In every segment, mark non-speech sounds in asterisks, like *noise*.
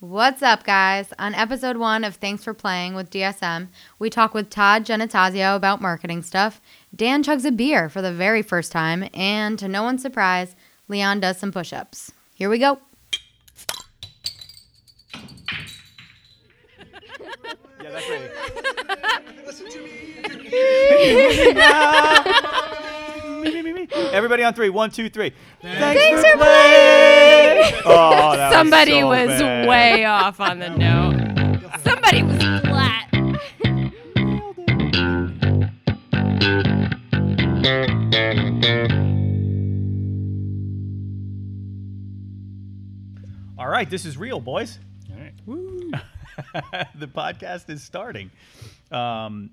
What's up, guys? On episode one of Thanks for Playing with DSM, we talk with Todd Giannattasio about marketing stuff. Dan chugs a beer for the very first time, and to no one's surprise, Leon does some push ups. Here we go. Yeah, that's right. me, *laughs* me, me, me. *laughs* Everybody on three. One, two, three. Thanks, Thanks for playing. *laughs* Oh, that Somebody was, was, bad. way off on the note. Somebody was flat. All right, this is real, boys. All right. *laughs* the podcast is starting. Um,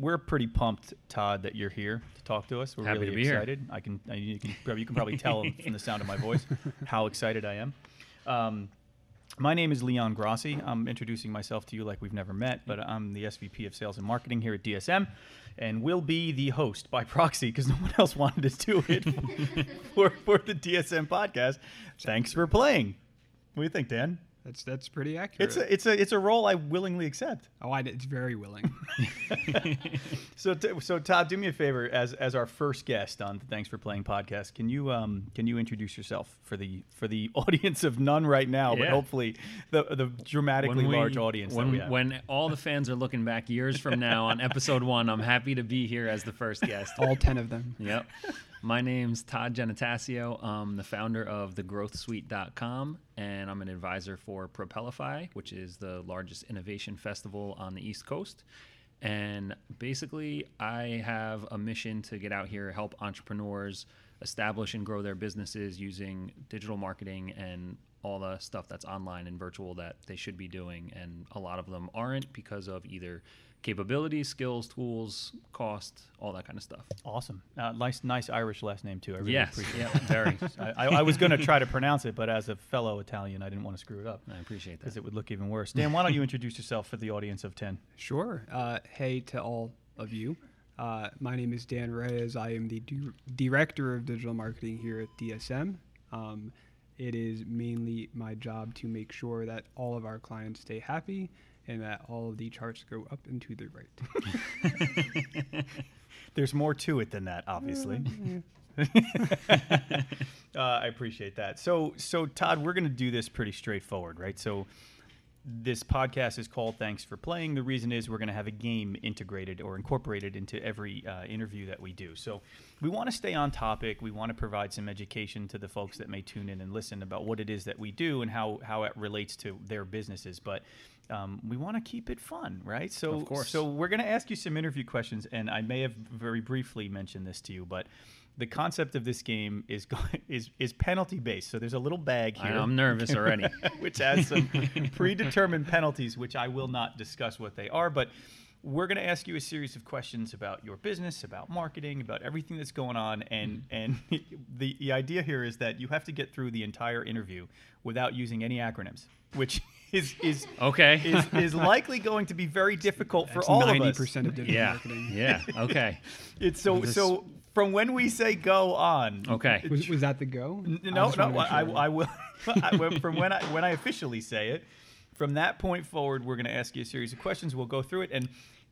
we're pretty pumped, Todd, that you're here to talk to us. We're Happy really to be here. excited. I can, I, you can, you can probably tell *laughs* from the sound of my voice how excited I am. Um, my name is Leon Grossi. I'm introducing myself to you like we've never met, but I'm the SVP of Sales and Marketing here at DSM, and will be the host by proxy because no one else wanted to do it *laughs* for, for the DSM podcast. Thanks for playing. What do you think, Dan? That's that's pretty accurate. It's a, it's a it's a role I willingly accept. oh, I, it's very willing. *laughs* So, t- so Todd, do me a favor as as our first guest on the Thanks for Playing podcast. Can you um can you introduce yourself for the for the *laughs* audience of none right now, but hopefully the the dramatically we- large audience when, that we have. when all the fans are looking back years from now on episode one, I'm happy to be here as the first guest. All ten of them. Yep. My name's Todd Giannattasio. I'm the founder of thegrowthsuite.com, and I'm an advisor for Propelify, which is the largest innovation festival on the East Coast. And basically, I have a mission to get out here, help entrepreneurs establish and grow their businesses using digital marketing and all the stuff that's online and virtual that they should be doing. And a lot of them aren't because of either capabilities, skills, tools, cost, all that kind of stuff. awesome, uh, nice nice Irish last name too. I really Yes, appreciate. yeah, very. it. I, I, I was going to try to pronounce it, but as a fellow Italian, I didn't want to screw it up I appreciate that because it would look even worse. Dan, why don't you introduce yourself for the audience of ten? Sure. Uh, hey to all of you. Uh, my name is Dan Reyes. I am the du- director of digital marketing here at DSM. Um, it is mainly my job to make sure that all of our clients stay happy and that all of the charts go up and to the right. *laughs* There's more to it than that, obviously. *laughs* uh, I appreciate that. So, so Todd, we're going to do this pretty straightforward, right? So, this podcast is called "Thanks for Playing." The reason is we're going to have a game integrated or incorporated into every uh, interview that we do. So, we want to stay on topic. We want to provide some education to the folks that may tune in and listen about what it is that we do and how how it relates to their businesses. But um, we want to keep it fun, right? So, Of course. so we're going to ask you some interview questions, and I may have very briefly mentioned this to you, but the concept of this game is go- *laughs* is is penalty based. So there's a little bag here, I'm nervous already. *laughs* which has some *laughs* predetermined penalties, which I will not discuss what they are, but. We're going to ask you a series of questions about your business, about marketing, about everything that's going on, and mm-hmm. and the, the idea here is that you have to get through the entire interview without using any acronyms, which is is Okay. is, is likely going to be very difficult for That's all of us. ninety percent of digital yeah. marketing. Yeah. Okay. *laughs* It's so This- so from when we say go on. Okay. Was, was that the go? N- I No, just no, wanna I. I will. *laughs* I, from when I when I officially say it, from that point forward, we're going to ask you a series of questions. We'll go through it, and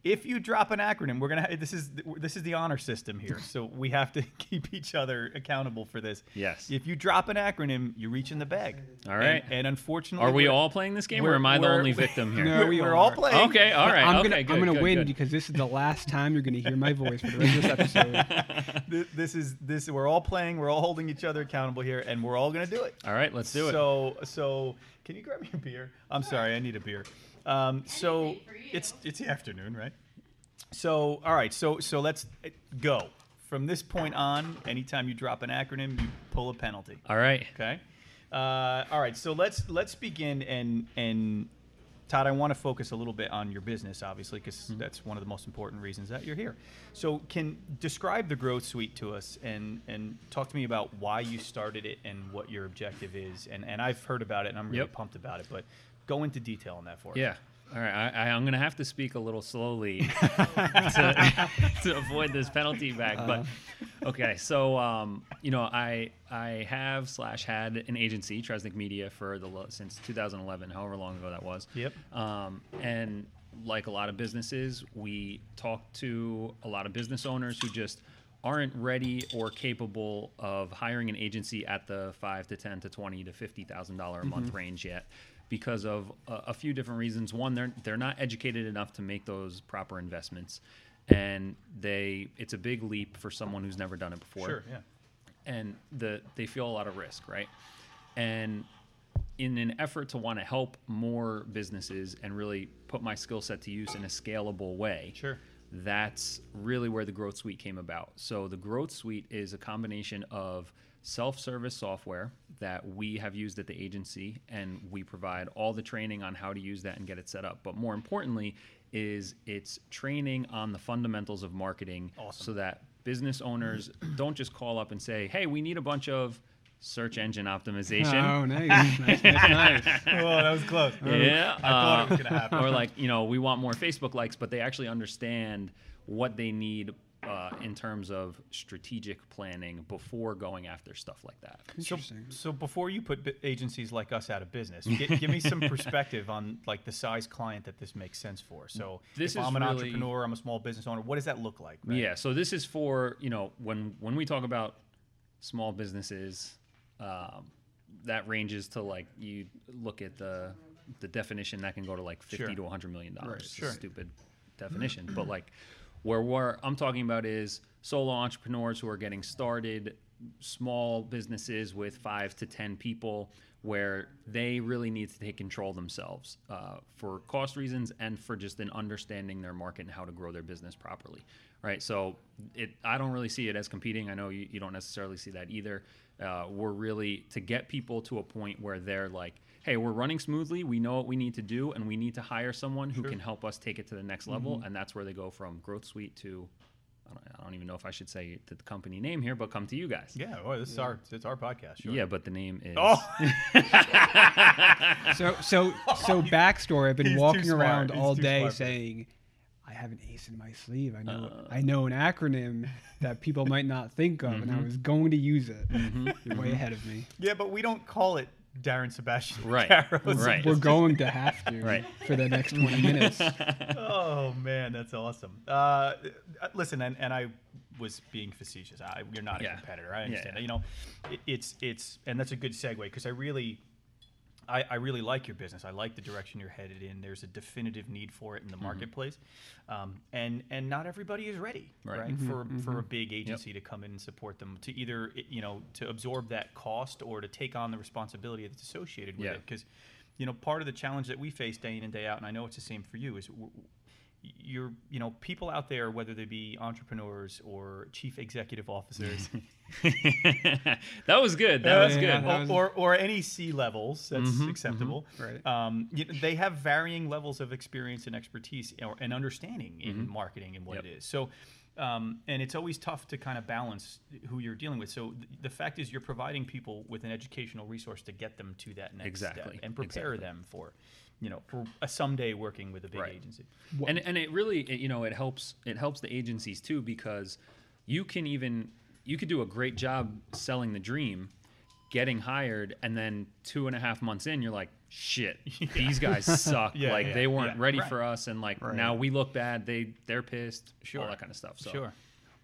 if you drop an acronym, we're gonna. This is this is the honor system here, so we have to *laughs* keep each other accountable for this. Yes. If you drop an acronym, you reach in the bag. All right. And, and unfortunately, Are we all playing this game, or am I the only *laughs* victim here? No, We're, we we're all all playing. Okay. All right. I'm okay. gonna good, I'm gonna good, win good. because this is the last time you're gonna hear my *laughs* voice for the rest of this episode. Th- This is this. We're all playing. We're all holding each other accountable here, and we're all gonna do it. All right. Let's do it. So, so can you grab me a beer? I'm sorry, I need a beer. Um, so it's it's the afternoon, right? So, all right. So, so let's uh, go from this point on. Anytime you drop an acronym, you pull a penalty. all right. Okay. Uh, all right. So let's let's begin and and Todd, I want to focus a little bit on your business, obviously, because Mm-hmm. that's one of the most important reasons that you're here. So, can describe the Growth Suite to us, and and talk to me about why you started it and what your objective is. And and I've heard about it, and I'm really Yep. pumped about it. But go into detail on that for us. Yeah. All right, I, I, I'm going to have to speak a little slowly *laughs* to, *laughs* to avoid this penalty back. But okay, so um, you know, I I have slash had an agency, Tresnic Media, for the since 2011, however long ago that was. Yep. Um, and like a lot of businesses, we talk to a lot of business owners who just aren't ready or capable of hiring an agency at the five to ten to twenty to fifty thousand dollar a month mm-hmm. range yet because of a, a few different reasons. One, they're they're not educated enough to make those proper investments, and they it's a big leap for someone who's never done it before Sure. Yeah. and the they feel a lot of risk, right? And in an effort to want to help more businesses and really put my skill set to use in a scalable way, Sure. That's really where the Growth Suite came about. So the Growth Suite is a combination of self-service software that we have used at the agency and we provide all the training on how to use that and get it set up. But more importantly is it's training on the fundamentals of marketing Awesome. so that business owners don't just call up and say, "Hey, we need a bunch of search engine optimization." Oh, nice, *laughs* nice, nice, nice. oh, that was close. Yeah, I thought it was uh, gonna happen. or like you know, we want more Facebook likes, but they actually understand what they need uh, in terms of strategic planning before going after stuff like that. So, Interesting. so before you put bi- agencies like us out of business, gi- give me some *laughs* perspective on like the size client that this makes sense for. So, This if is I'm an really- entrepreneur, I'm a small business owner. What does that look like? right? Yeah, so this is for you know when when we talk about small businesses, um, that ranges to like you look at the the definition that can go to like fifty Sure. to one hundred million dollars. Right, It's sure. a stupid definition, but like where we're I'm talking about is solo entrepreneurs who are getting started, small businesses with five to ten people where they really need to take control themselves uh, for cost reasons and for just an understanding their market and how to grow their business properly right so it i don't really see it as competing i know you, you don't necessarily see that either uh, we're really to get people to a point where they're like hey we're running smoothly we know what we need to do and we need to hire someone who can help us take it to the next level and that's where they go from growth suite to I don't, I don't even know if I should say the company name here, but come to you guys. Yeah. Well, this is our it's our podcast. Sure. Yeah, but the name is. Oh, *laughs* So, so, so *laughs* backstory. I've been too walking around He's all too day smart for that. saying, "I have an ace in my sleeve. I know, Uh. I know an acronym that people might not think of, Mm-hmm. and I was going to use it. You're *laughs* way ahead of me. yeah, but we don't call it Darren Sebastian. Right, *laughs* Caros. right. We're going to have to Right. for the next 20 minutes. *laughs* Oh man, that's awesome. Uh, listen, and, and I was being facetious. I, you're not a Yeah. competitor. I Yeah, understand. yeah. You know, it, it's it's and that's a good segue because I really. I, I really like your business. I like the direction you're headed in. There's a definitive need for it in the Mm-hmm. marketplace, um, and and not everybody is ready, Right. right, for for a big agency to come in and support them to either you know to absorb that cost or to take on the responsibility that's associated with Yeah. it. Because you know part of the challenge that we face day in and day out, and I know it's the same for you, is you're you know people out there whether they be entrepreneurs or chief executive officers *laughs* *laughs* that was good. That was Yeah, good. yeah, that or, was- or or any C levels that's Mhm, acceptable Right. um, you know, they have varying levels of experience and expertise or, and understanding in marketing and what Yep. it is so um, and it's always tough to kind of balance who you're dealing with so th- the fact is you're providing people with an educational resource to get them to that next Exactly, step and prepare exactly. them for you know for a someday working with a big Right. agency and and it really it, you know it helps it helps the agencies too because you can even you could do a great job selling the dream getting hired and then two and a half months in you're like shit *laughs* these guys suck *laughs* Yeah, like yeah, they weren't yeah. ready Right. for us and like Right. now we look bad they they're pissed Sure. all that kind of stuff so sure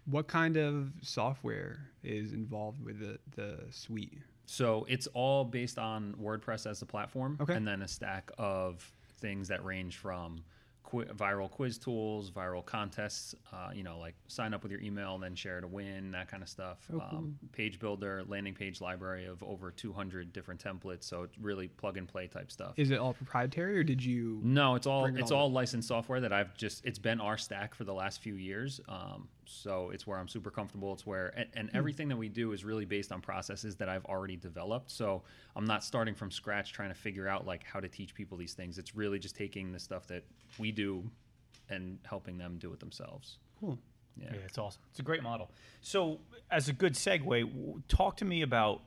What kind of software is involved with the, the suite? So it's all based on WordPress as the platform, Okay. and then a stack of things that range from qui- viral quiz tools, viral contests, uh, you know, like sign up with your email and then share to win, that kind of stuff. Oh, um, page builder, landing page library of over 200 different templates, so it's really plug and play type stuff. Is it all proprietary, or did you? No, it's all it it's all all licensed software that I've just it's been our stack for the last few years. Um, so it's where I'm super comfortable. It's where and, and Hmm. everything that we do is really based on processes that I've already developed. So I'm not starting from scratch trying to figure out like how to teach people these things. It's really just taking the stuff that we do and helping them do it themselves. Cool. Yeah. Yeah, it's awesome. It's a great model. So, as a good segue, talk to me about.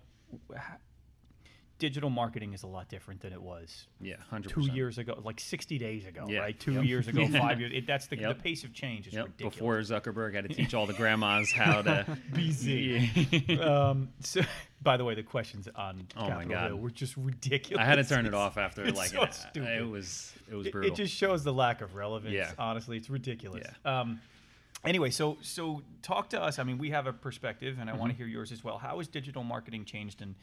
Digital marketing is a lot different than it was Yeah, hundred two years ago, like 60 days ago, Yeah. right? Two Yep. years ago, *laughs* five years. It, that's the, Yep. the pace of change is Yep. ridiculous. Before Zuckerberg had to teach all the *laughs* grandmas how to *laughs* BC. um, so, by the way, the questions on Oh my God. Hill were just ridiculous. I had to turn it off after it's like so an- stupid. it was it was brutal. It just shows the lack of relevance. Yeah. Honestly, it's ridiculous. Yeah. Um, anyway, so so talk to us. I mean, we have a perspective, and I want to Mm-hmm. hear yours as well. How has digital marketing changed, and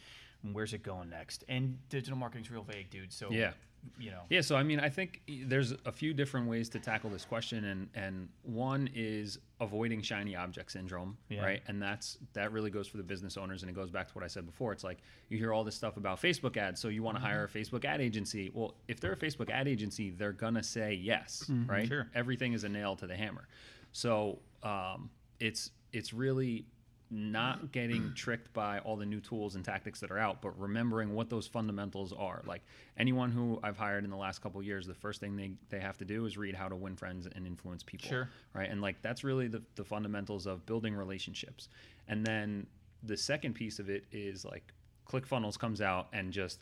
where's it going next? And digital marketing's real vague, dude. So Yeah. you know. Yeah, so I mean, I think there's a few different ways to tackle this question, and and one is avoiding shiny object syndrome, Yeah. right? And that's that really goes for the business owners, and it goes back to what I said before. It's like you hear all this stuff about Facebook ads, so you want to hire a Facebook ad agency. Well, if they're a Facebook ad agency, they're gonna say yes, right? Sure. Everything is a nail to the hammer. So um, it's it's really not getting tricked by all the new tools and tactics that are out, but remembering what those fundamentals are. Like anyone who I've hired in the last couple of years, the first thing they, they have to do is read how to win friends and influence people. Sure. Right. And like that's really the, the fundamentals of building relationships. And then the second piece of it is like ClickFunnels comes out and just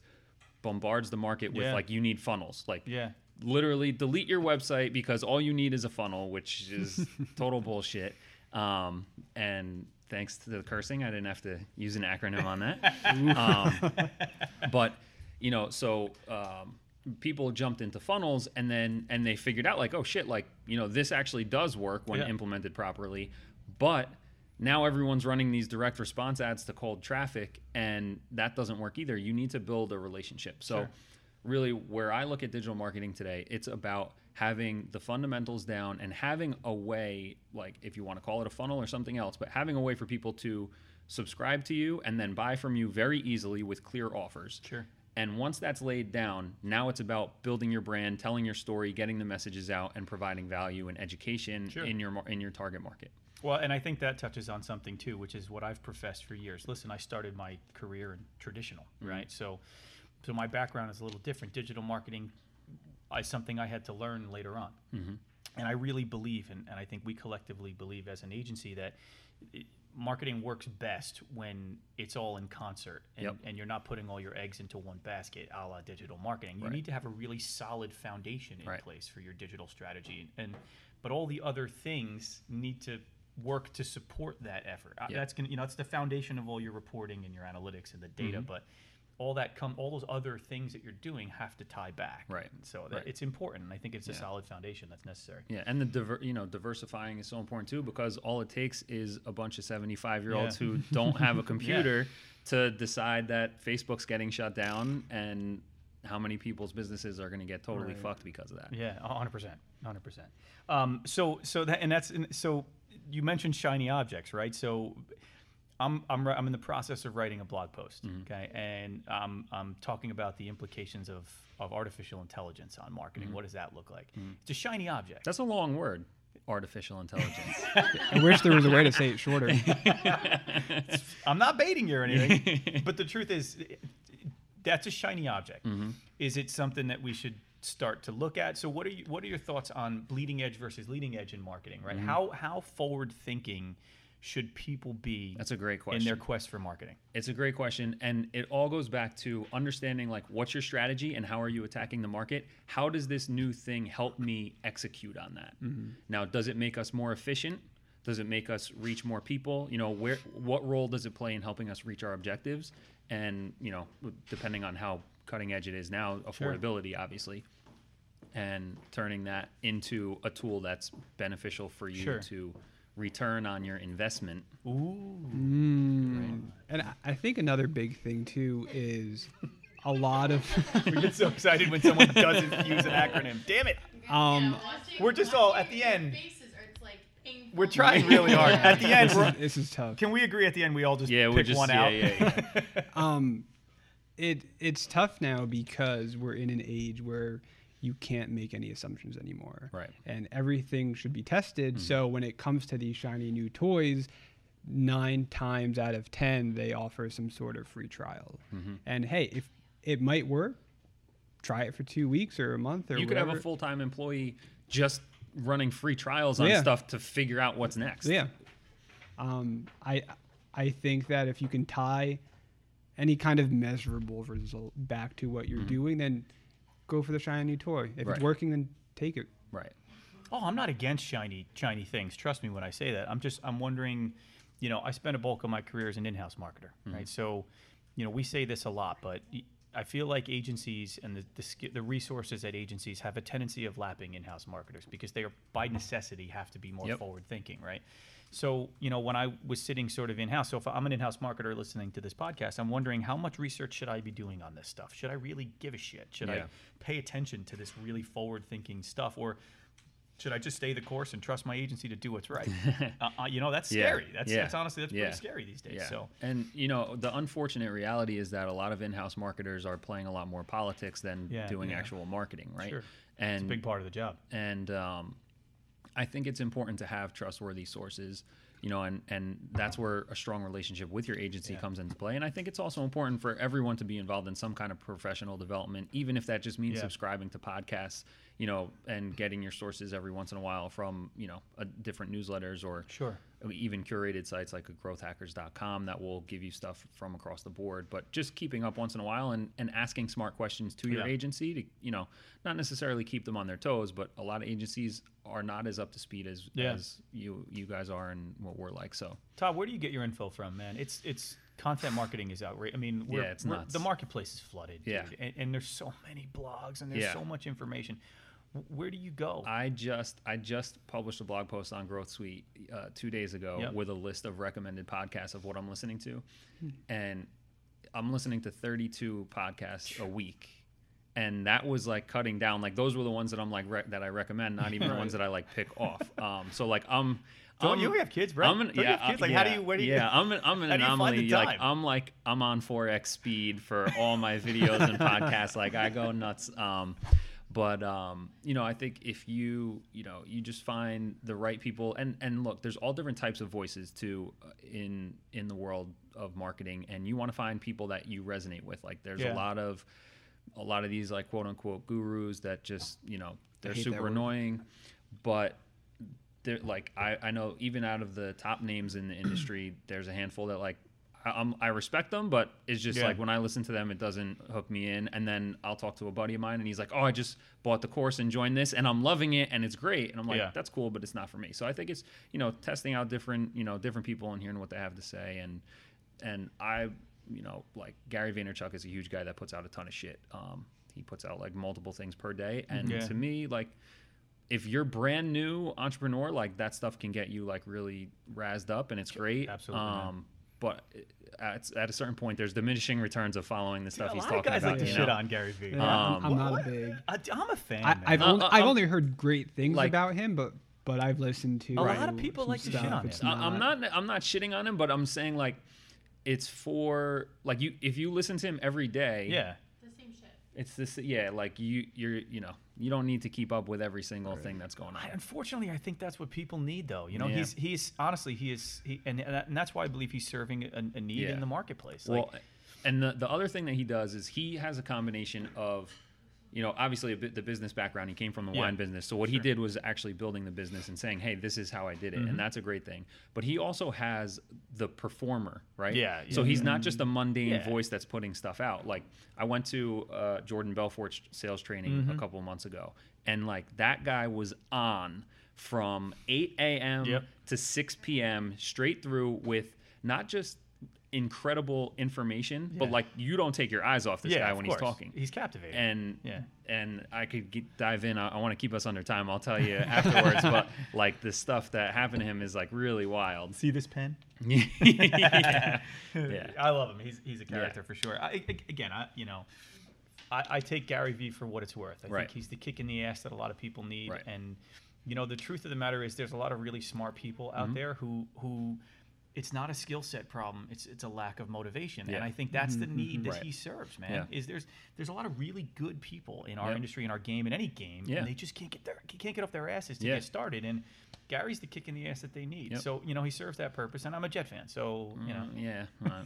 bombards the market with Yeah. like you need funnels. Like Yeah. literally delete your website because all you need is a funnel, which is *laughs* total bullshit. Um, and thanks to the cursing, I didn't have to use an acronym on that. *laughs* um, but you know, so um, people jumped into funnels and then and they figured out like, oh shit, like you know, this actually does work when Yeah. implemented properly, but now everyone's running these direct response ads to cold traffic and that doesn't work either you need to build a relationship so Sure. really where i look at digital marketing today it's about having the fundamentals down and having a way like if you want to call it a funnel or something else but having a way for people to subscribe to you and then buy from you very easily with clear offers Sure. and once that's laid down, now it's about building your brand, telling your story, getting the messages out, and providing value and education Sure. in your in your target market. Well, and I think that touches on something too, which is what I've professed for years. Listen, I started my career in traditional, mm-hmm. right? So, so my background is a little different. Digital marketing is something I had to learn later on, and I really believe, and, and I think we collectively believe as an agency that it, marketing works best when it's all in concert, and, Yep. and you're not putting all your eggs into one basket, a la digital marketing. You Right. need to have a really solid foundation in Right. place for your digital strategy, and but all the other things need to work to support that effort. Yeah. That's gonna, you know, it's the foundation of all your reporting and your analytics and the data, Mm-hmm. but all that come, all those other things that you're doing have to tie back. Right. So that Right. it's important. and I think it's a Yeah. solid foundation that's necessary. Yeah, and the diver- you know diversifying is so important too because all it takes is a bunch of seventy five year olds Yeah. who don't have a *laughs* computer to decide that Facebook's getting shut down and how many people's businesses are going to get totally Right. fucked because of that. Yeah, hundred percent, hundred percent. Um, so, so that, and that's, and so you mentioned shiny objects, right? So, I'm, I'm, I'm in the process of writing a blog post, Mm-hmm. okay, and um, I'm talking about the implications of, of artificial intelligence on marketing. Mm-hmm. What does that look like? It's a shiny object. That's a long word, artificial intelligence. *laughs* I wish there was a way to say it shorter. *laughs* I'm not baiting you or anything, *laughs* but the truth is, that's a shiny object. Mm-hmm. Is it something that we should start to look at? So, what are you, what are your thoughts on bleeding edge versus leading edge in marketing? Right? Mm-hmm. How how forward thinking should people be That's a great question in their quest for marketing? It's a great question, and it all goes back to understanding like what's your strategy and how are you attacking the market. How does this new thing help me execute on that? Mm-hmm. Now, does it make us more efficient? Does it make us reach more people? You know, where what role does it play in helping us reach our objectives? And you know, depending on how cutting edge it is now, affordability obviously, and turning that into a tool that's beneficial for you Sure. to return on your investment. Ooh, Mm. And I- I think another big thing too is a lot of *laughs* we get so excited when someone doesn't use an acronym. Damn it! um We're just all- at the end. Faces are, it's like. We're trying really hard. At the end, this is, this is tough. can we agree? At the end, we all just Yeah, pick we're just one yeah, out. yeah, yeah. *laughs* Um, it it's tough now because we're in an age where you can't make any assumptions anymore. Right. And everything should be tested. So when it comes to these shiny new toys, nine times out of ten they offer some sort of free trial. And hey, if it might work, try it for two weeks or a month or you could have a full time employee just running free trials on Yeah. stuff to figure out what's next. Yeah. Um, I I think that if you can tie any kind of measurable result back to what you're Mm-hmm. doing, then go for the shiny new toy. If Right. it's working, then take it. Right. Oh, I'm not against shiny shiny things. Trust me when I say that. I'm just I'm wondering, you know, I spent a bulk of my career as an in-house marketer, Mm-hmm. right? So, you know, we say this a lot, but I feel like agencies and the the, the resources at agencies have a tendency of lapping in-house marketers because they are by necessity have to be more Yep. forward thinking, right? So, you know, when I was sitting sort of in-house, so if I'm an in-house marketer listening to this podcast, I'm wondering how much research should I be doing on this stuff? Should I really give a shit? Should I pay attention to this really forward-thinking stuff or should I just stay the course and trust my agency to do what's right? *laughs* uh, uh, you know, that's Yeah, scary. That's, yeah, that's honestly that's yeah. pretty scary these days. Yeah. So And you know, the unfortunate reality is that a lot of in-house marketers are playing a lot more politics than Yeah, doing yeah. actual marketing, right? Sure. And it's a big part of the job. and um, I think it's important to have trustworthy sources, you know, and and that's where a strong relationship with your agency Yeah. comes into play. And I think it's also important for everyone to be involved in some kind of professional development, even if that just means Yeah. subscribing to podcasts, you know, and getting your sources every once in a while from you know a different newsletters or Sure. Even curated sites like growthhackers.com that will give you stuff from across the board but just keeping up once in a while and, and asking smart questions to your Yeah. agency to you know not necessarily keep them on their toes but a lot of agencies are not as up to speed as, Yeah. as you you guys are and what we're like so Todd, where do you get your info from, man? It's it's content marketing is outrageous. I mean, we're, Yeah, it's nuts. the marketplace is flooded. Yeah. And, and there's so many blogs and there's Yeah. so much information. W- Where do you go? I just I just published a blog post on Growth Suite uh, two days ago Yep. with a list of recommended podcasts of what I'm listening to, and I'm listening to 32 podcasts a week, and that was like cutting down. Like those were the ones that I'm like rec- that I recommend, not even the *laughs* ones that I like pick off. Um, so like I'm. Don't I'm- you have kids, bro? I'm an, Don't you yeah, have kids? uh, Like, how do you- where do you- Yeah, I'm an, I'm *laughs* an how do you find the anomaly. Like? I'm like I'm on 4x speed for all my videos and podcasts. Like I go nuts. Um, but um, you know, I think if you you know you just find the right people, and and look, there's all different types of voices too uh, in in the world of marketing, and you want to find people that you resonate with. Like there's Yeah. a lot of a lot of these like quote unquote gurus that just you know they're super annoying, but they're like I, I know even out of the top names in the industry, there's a handful that like I, I respect them, but it's just Yeah. like when I listen to them, it doesn't hook me in. And then I'll talk to a buddy of mine, and he's like, "Oh, I just bought the course and joined this, and I'm loving it, and it's great." And I'm like, Yeah. "That's cool, but it's not for me." So I think it's you know testing out different you know different people and hearing what they have to say, and and I you know like Gary Vaynerchuk is a huge guy that puts out a ton of shit. Um, he puts out like multiple things per day, and Yeah. to me like if you're brand new entrepreneur, like that stuff can get you like really razzed up and it's great. Absolutely. Um, but at, at a certain point, there's diminishing returns of following the stuff a he's lot of talking guys about. like to you shit on Gary Vee. Yeah, I'm- Um, I'm, not What- a big. I, I'm a fan. I, man. I've, Uh, only, uh, I've only heard great things like- about him, but but I've listened to A lot of people like to shit on It's him. I- I'm not. I'm not shitting on him, but I'm saying like it's for like you. If you listen to him every day, yeah. The same shit. it's this. Yeah, like you. You're. You know. You don't need to keep up with every single thing that's going on. I, unfortunately, I think that's what people need, though. You know, Yeah. he's he's honestly he is, he, and and and that's why I believe he's serving a, a need Yeah. in the marketplace. Like, Well, and the the other thing that he does is he has a combination of, you know, obviously a bit, the business background. He came from the Yeah. wine business, so what he did was actually building the business and saying, "Hey, this is how I did it," Mm-hmm. and that's a great thing. But he also has the performer, right? Yeah, So yeah. he's not just a mundane Yeah. voice that's putting stuff out. Like I went to uh, Jordan Belfort's sales training Mm-hmm. a couple of months ago, and like that guy was on from 8 a.m. Yep. to 6 p.m. straight through with not just incredible information, but like you don't take your eyes off this yeah, guy when course. he's talking. He's captivating. and Yeah. and I could get, dive in. I, I want to keep us under time. I'll tell you *laughs* afterwards. but like the stuff that happened to him is like really wild. see this pen. *laughs* yeah. yeah. *laughs* I love him. He's he's a character for sure. I, I- again, I you know, I, I take Gary Vee for what it's worth. I Right. think he's the kick in the ass that a lot of people need. Right. And you know, the truth of the matter is, there's a lot of really smart people out Mm-hmm. there who who. It's not a skill set problem. It's it's a lack of motivation, Yeah. and I think that's the mm-hmm, mm-hmm. need that Right. he serves, man. Yeah. Is there's there's a lot of really good people in our Yep. industry, in our game, in any game, and they just can't get their can't get off their asses to get started. And Gary's the kick in the ass that they need. Yep. So you know he serves that purpose, and I'm a Jet fan, so you know. Mm, yeah, well,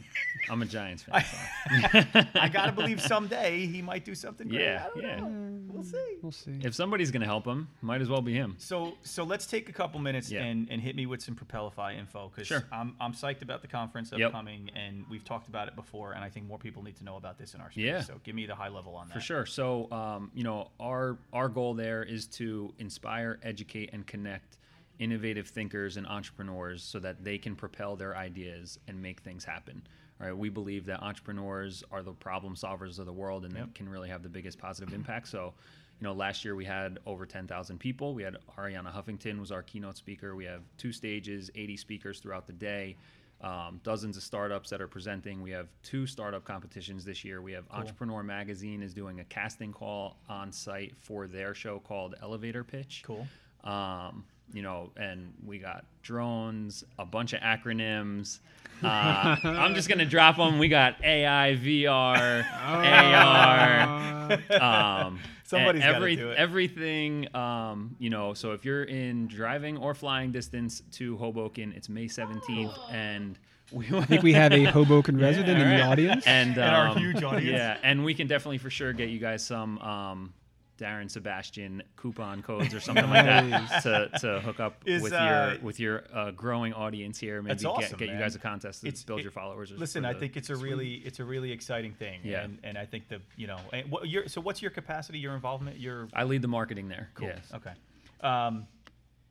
I'm a Giants fan. so. *laughs* I gotta believe someday he might do something great. Yeah, I don't yeah. know. We'll see. We'll see. If somebody's gonna help him, might as well be him. So so let's take a couple minutes Yeah. and, and hit me with some Propelify info because Sure. I'm I'm psyched about the conference Yep. upcoming and we've talked about it before and I think more people need to know about this in our space. Yeah. So give me the high level on that. For sure. So, um, you know, our our goal there is to inspire, educate, and connect innovative thinkers and entrepreneurs so that they can propel their ideas and make things happen. All right. We believe that entrepreneurs are the problem solvers of the world and Yep. that can really have the biggest positive impact. So, you know, last year we had over 10,000 people. We had Arianna Huffington was our keynote speaker. We have two stages, 80 speakers throughout the day. Um, dozens of startups that are presenting. We have two startup competitions this year. We have Entrepreneur Magazine is doing a casting call on site for their show called Elevator Pitch. Cool. Um, you know, and we got drones, a bunch of acronyms. *laughs* Uh, I'm just gonna drop them. We got AI, VR, AR. Um, *laughs* Somebody's gotta every, do it. Everything, um, you know. So if you're in driving or flying distance to Hoboken, it's May 17th, and we I *laughs* think we have a Hoboken resident in the audience. and And our um, huge audience. Yeah, and we can definitely for sure get you guys some um, Darren Sebastian coupon codes or something like that to, to hook up Is, with uh, your with your uh, growing audience here. Maybe awesome, get, get you guys a contest to It's- build it- your followers. Listen, I think it's a really it's a really exciting thing. Yeah. And, and I think the you know and what your so what's your capacity, your involvement, your I lead the marketing there. Cool. Yes. Okay. Um,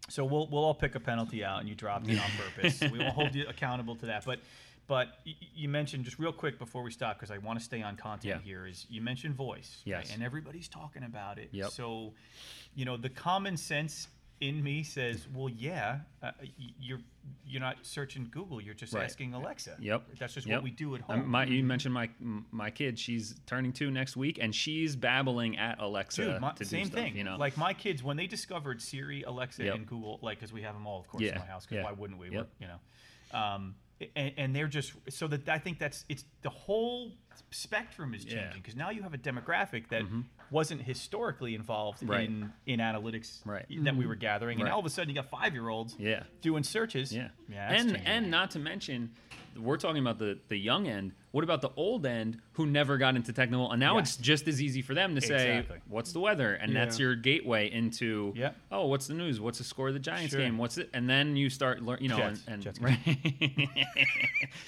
so we'll we'll all pick a penalty out, and you dropped it *laughs* on purpose. we won't hold you accountable to that. But but you mentioned just real quick before we stop because I want to stay on content Yeah. here. Is you mentioned voice, right? And everybody's talking about it. Yep. So, you know, the common sense in me says, well, yeah, uh, you're you're not searching Google. You're just Right. asking Alexa. Yep. That's just Yep. what we do at Um, home. my, you mentioned my my kid. She's turning two next week, and she's babbling at Alexa Dude, my, to do same stuff. thing. You know, Like my kids, when they discovered Siri, Alexa, Yep. and Google, like because we have them all, of course, Yeah, in my house. Because yeah. why wouldn't we? Yep. We're- you know, um, and, and they're just so that I think that's it's the whole spectrum is Mm-hmm. changing because now you have a demographic that wasn't historically involved Right. in in analytics Right. that we were gathering, and Right. all of a sudden you got five year olds Yeah. doing searches. Yeah. yeah, and changing. and not to mention, we're talking about the the young end. What about the old end who never got into technical, and now Yeah. it's just as easy for them to say, Exactly. "What's the weather?" And that's your gateway into, Yeah. "Oh, what's the news? What's the score of the Giants Sure. game? What's it?" And then you start learn, you know, Jets. and, and Jets *laughs* right.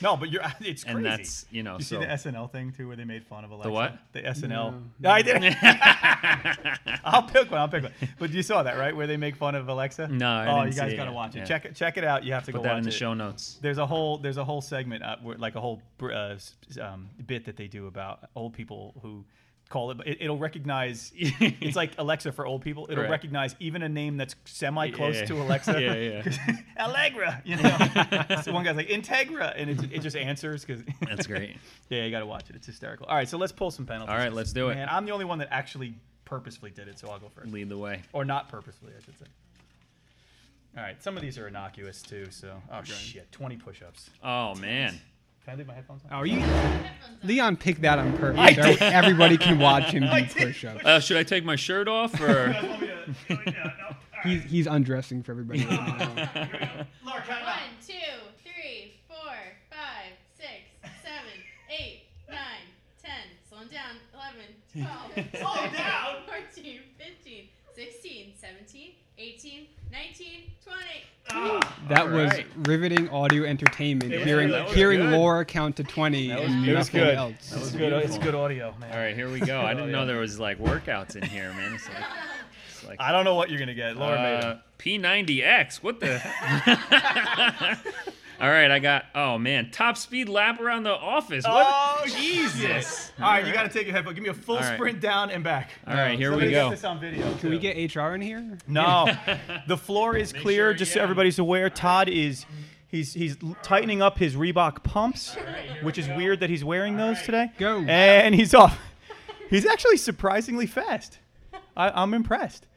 no, but you're *laughs* it's crazy. and that's you know, You so see the SNL thing too, where they made fun of Alexa. The what? The SNL. No, I didn't. *laughs* I'll pick one. I'll pick one. But you saw that, right? Where they make fun of Alexa. No, I oh, didn't you guys see gotta yet. watch it. Yeah. Check it. Check it out. You have to put go that watch in the it. show notes. There's a whole there's a whole segment uh, where, like a whole uh, s- um, bit that they do about old people who call it. it it'll recognize. *laughs* it's like Alexa for old people. It'll Correct. recognize even a name that's semi close Yeah. to Alexa. *laughs* Yeah, yeah. *laughs* Allegra. You know. so one guy's like Integra, and it, it just answers because. That's great. Yeah, you got to watch it. It's hysterical. All right, so let's pull some penalties. All right, let's do it. Man, I'm the only one that actually purposefully did it, so I'll go first. Lead the way. Or not purposefully, I should say. All right, some of these are innocuous too, so. Oh, shit. 20 push ups. Oh man. Can I leave my headphones on? Oh, you, Leon picked that on purpose. so everybody can watch him *laughs* do push-ups. Uh, should I take my shirt off or? *laughs* He's, he's undressing for everybody *laughs* right now. Laura, count One, two, three, four, five, six, seven, eight, nine, ten. Slow down. Eleven, twelve, Slow down? 14, 15, 16, 17, 18, 19, 20. That All was right. riveting audio entertainment. was hearing good. Was hearing good. Laura count to 20 That was, and it was nothing good. else. That was was good. It's good audio, man. All right, here we go. I didn't know there was like workouts in here, man. It's like, it's like I don't know what you're gonna get. Laura made uh, them. P90X. What the? *laughs* *laughs* All right, I got. Oh man, top speed lap around the office. What? Oh, Jesus. All right, you got to take your headphone. Give me a full All right. sprint down and back. All right, here Somebody we get go. this on video. Can we get HR in here? No, *laughs* the floor is Make clear. sure- just so everybody's aware, Todd is he's he's tightening up his Reebok pumps, which is weird that he's wearing those today. Go. And he's off. He's actually surprisingly fast. I, I'm impressed.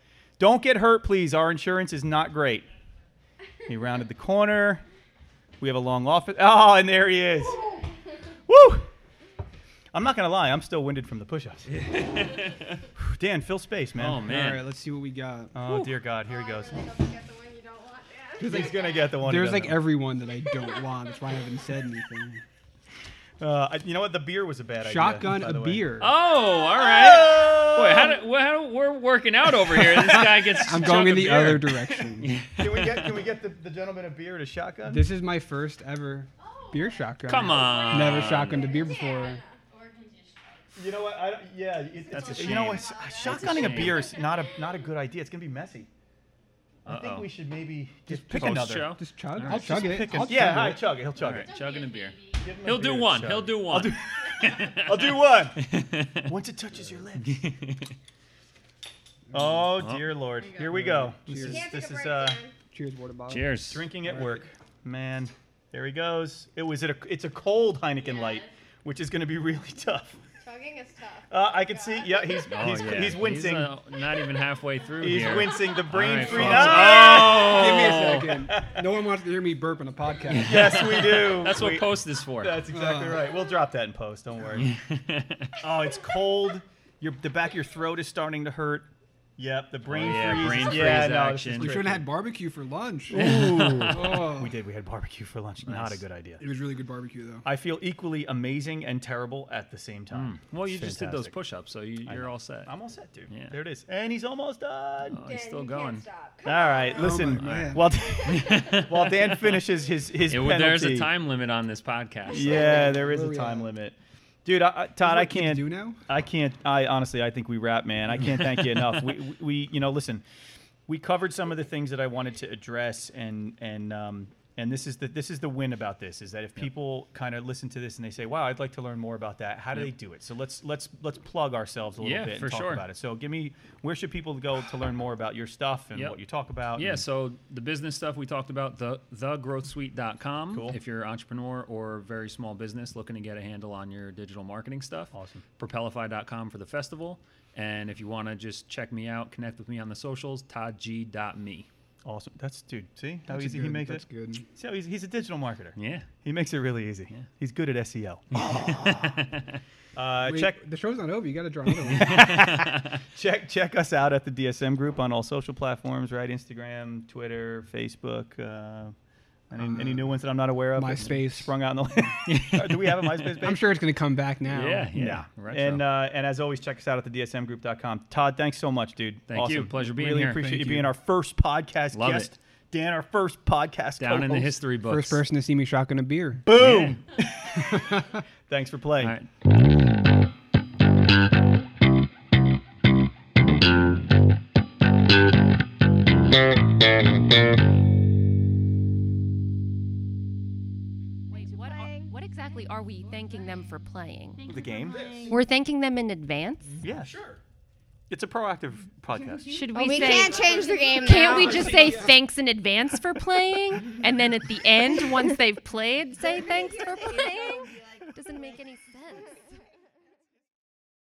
Don't get hurt, please. Our insurance is not great. He rounded the corner. We have a long office. Oh, and there he is. Woo! I'm not gonna lie. I'm still winded from the push-ups. *laughs* Dan, fill space, man. Oh man. right, let's see what we got. Oh dear God, here he goes. Get the one you don't want. He's gonna get the one. There's doesn't like want. everyone that I don't want. That's why I haven't said anything. Uh, I- you know what? The beer was a bad idea. Shotgun by a the way. beer. Oh, all right. Boy, how do, well, how do, we're working out over here. This guy gets. *laughs* I'm going in the beer. other direction. *laughs* Can we get? Can we get the, the gentleman a beer and a shotgun? this is my first ever beer shotgun. Come on. Never shotgunned a beer before. Or can just- You know what? I, don't- yeah, it, That's it's, a you know shame. what? That's a Shotgunning a, shame. beer is not a not a good idea. It's gonna be messy. I think we should maybe just pick another. show? Just chug. All I'll right. chug it. Pick I'll yeah, chug hi, it. chug it. He'll chug All it. chugging a beer. Give him a He'll do one. chug. He'll do one. do- *laughs* I'll do one. *laughs* Once it touches your lips. *laughs* Oh dear lord. Here we go. This Cheers. is this is break, uh Cheers, water bottle. Cheers. drinking at work. Man, there he goes. It was it a it's a cold Heineken Yeah. Light, which is going to be really tough. Chugging is tough. Uh, I can see. Yeah, he's Oh, he's, yeah. he's wincing. uh, not even halfway through He's here. wincing. The brain right, free. folks. Ah! Give me Oh. a second. No one wants to hear me burp on a podcast. *laughs* Yes, we do. *laughs* That's what post is for. That's exactly Uh. right. We'll drop that in post. Don't worry. *laughs* oh, it's cold. Your the back of your throat is starting to hurt. Yep, the brain Oh, yeah, freeze. brain yeah, no, action. We tricky. should have had barbecue for lunch. Ooh. *laughs* Oh. we did. We had barbecue for lunch. Not a good idea. It was really good barbecue though. I feel equally amazing and terrible at the same time. Mm. well, you It's just did those push-ups, so you, you're all set. I'm all set, dude. Yeah. There it is. And he's almost done. Oh, he's Dan, still going. All right, listen. Oh, my man. while *laughs* while Dan finishes his his It- penalty, there's a time limit on this podcast. Yeah, there is Where a time at? limit, dude. I, I, Todd, I can't do now. I can't. I honestly, I think we wrap, man. I can't thank you *laughs* enough. We, we, we, you know, listen, we covered some of the things that I wanted to address, and and um, and this is the this is the win about this is that if people kind of listen to this and they say, "Wow, I'd like to learn more about that," how do Yep. they do it? So let's let's let's plug ourselves a little Yeah, bit for and talk sure. about it. So give me where should people go to learn more about your stuff and Yep. what you talk about? Yeah, so the business stuff we talked about, the thegrowthsuite.com. Cool. If you're an entrepreneur or very small business looking to get a handle on your digital marketing stuff. Awesome. Propelify.com for the festival. And if you want to just check me out, connect with me on the socials, toddg.me. awesome. That's dude. See how That's easy good, he makes That's it. That's good. See how he's, he's a digital marketer. Yeah. He makes it really easy. Yeah. He's good at SEO. *laughs* uh, Wait, check the show's not over. You got to draw another *laughs* one. check check us out at the DSM group on all social platforms, right? Instagram, Twitter, Facebook. Uh, any, any new ones that I'm not aware of? MySpace. sprung out in the. *laughs* Do we have a *laughs* MySpace page? I'm sure it's going to come back now. Yeah, yeah. Yeah. Retro. And uh, and as always, check us out at the DSMgroup.com. Todd, thanks so much, dude. Thank you. Pleasure being really here. Really appreciate Thank you you. being our first podcast Love guest. it. Dan, our first podcast Down in the history books. First person to see me shotgun a beer. Boom. *laughs* thanks for playing. Them for playing? The game? We're thanking them in advance? Yeah, sure. It's a proactive podcast. Should we Oh, we say can't change the game Can't now. we just say thanks in advance for playing? And then at the end, once they've played, say thanks for playing? *laughs* Doesn't make any sense.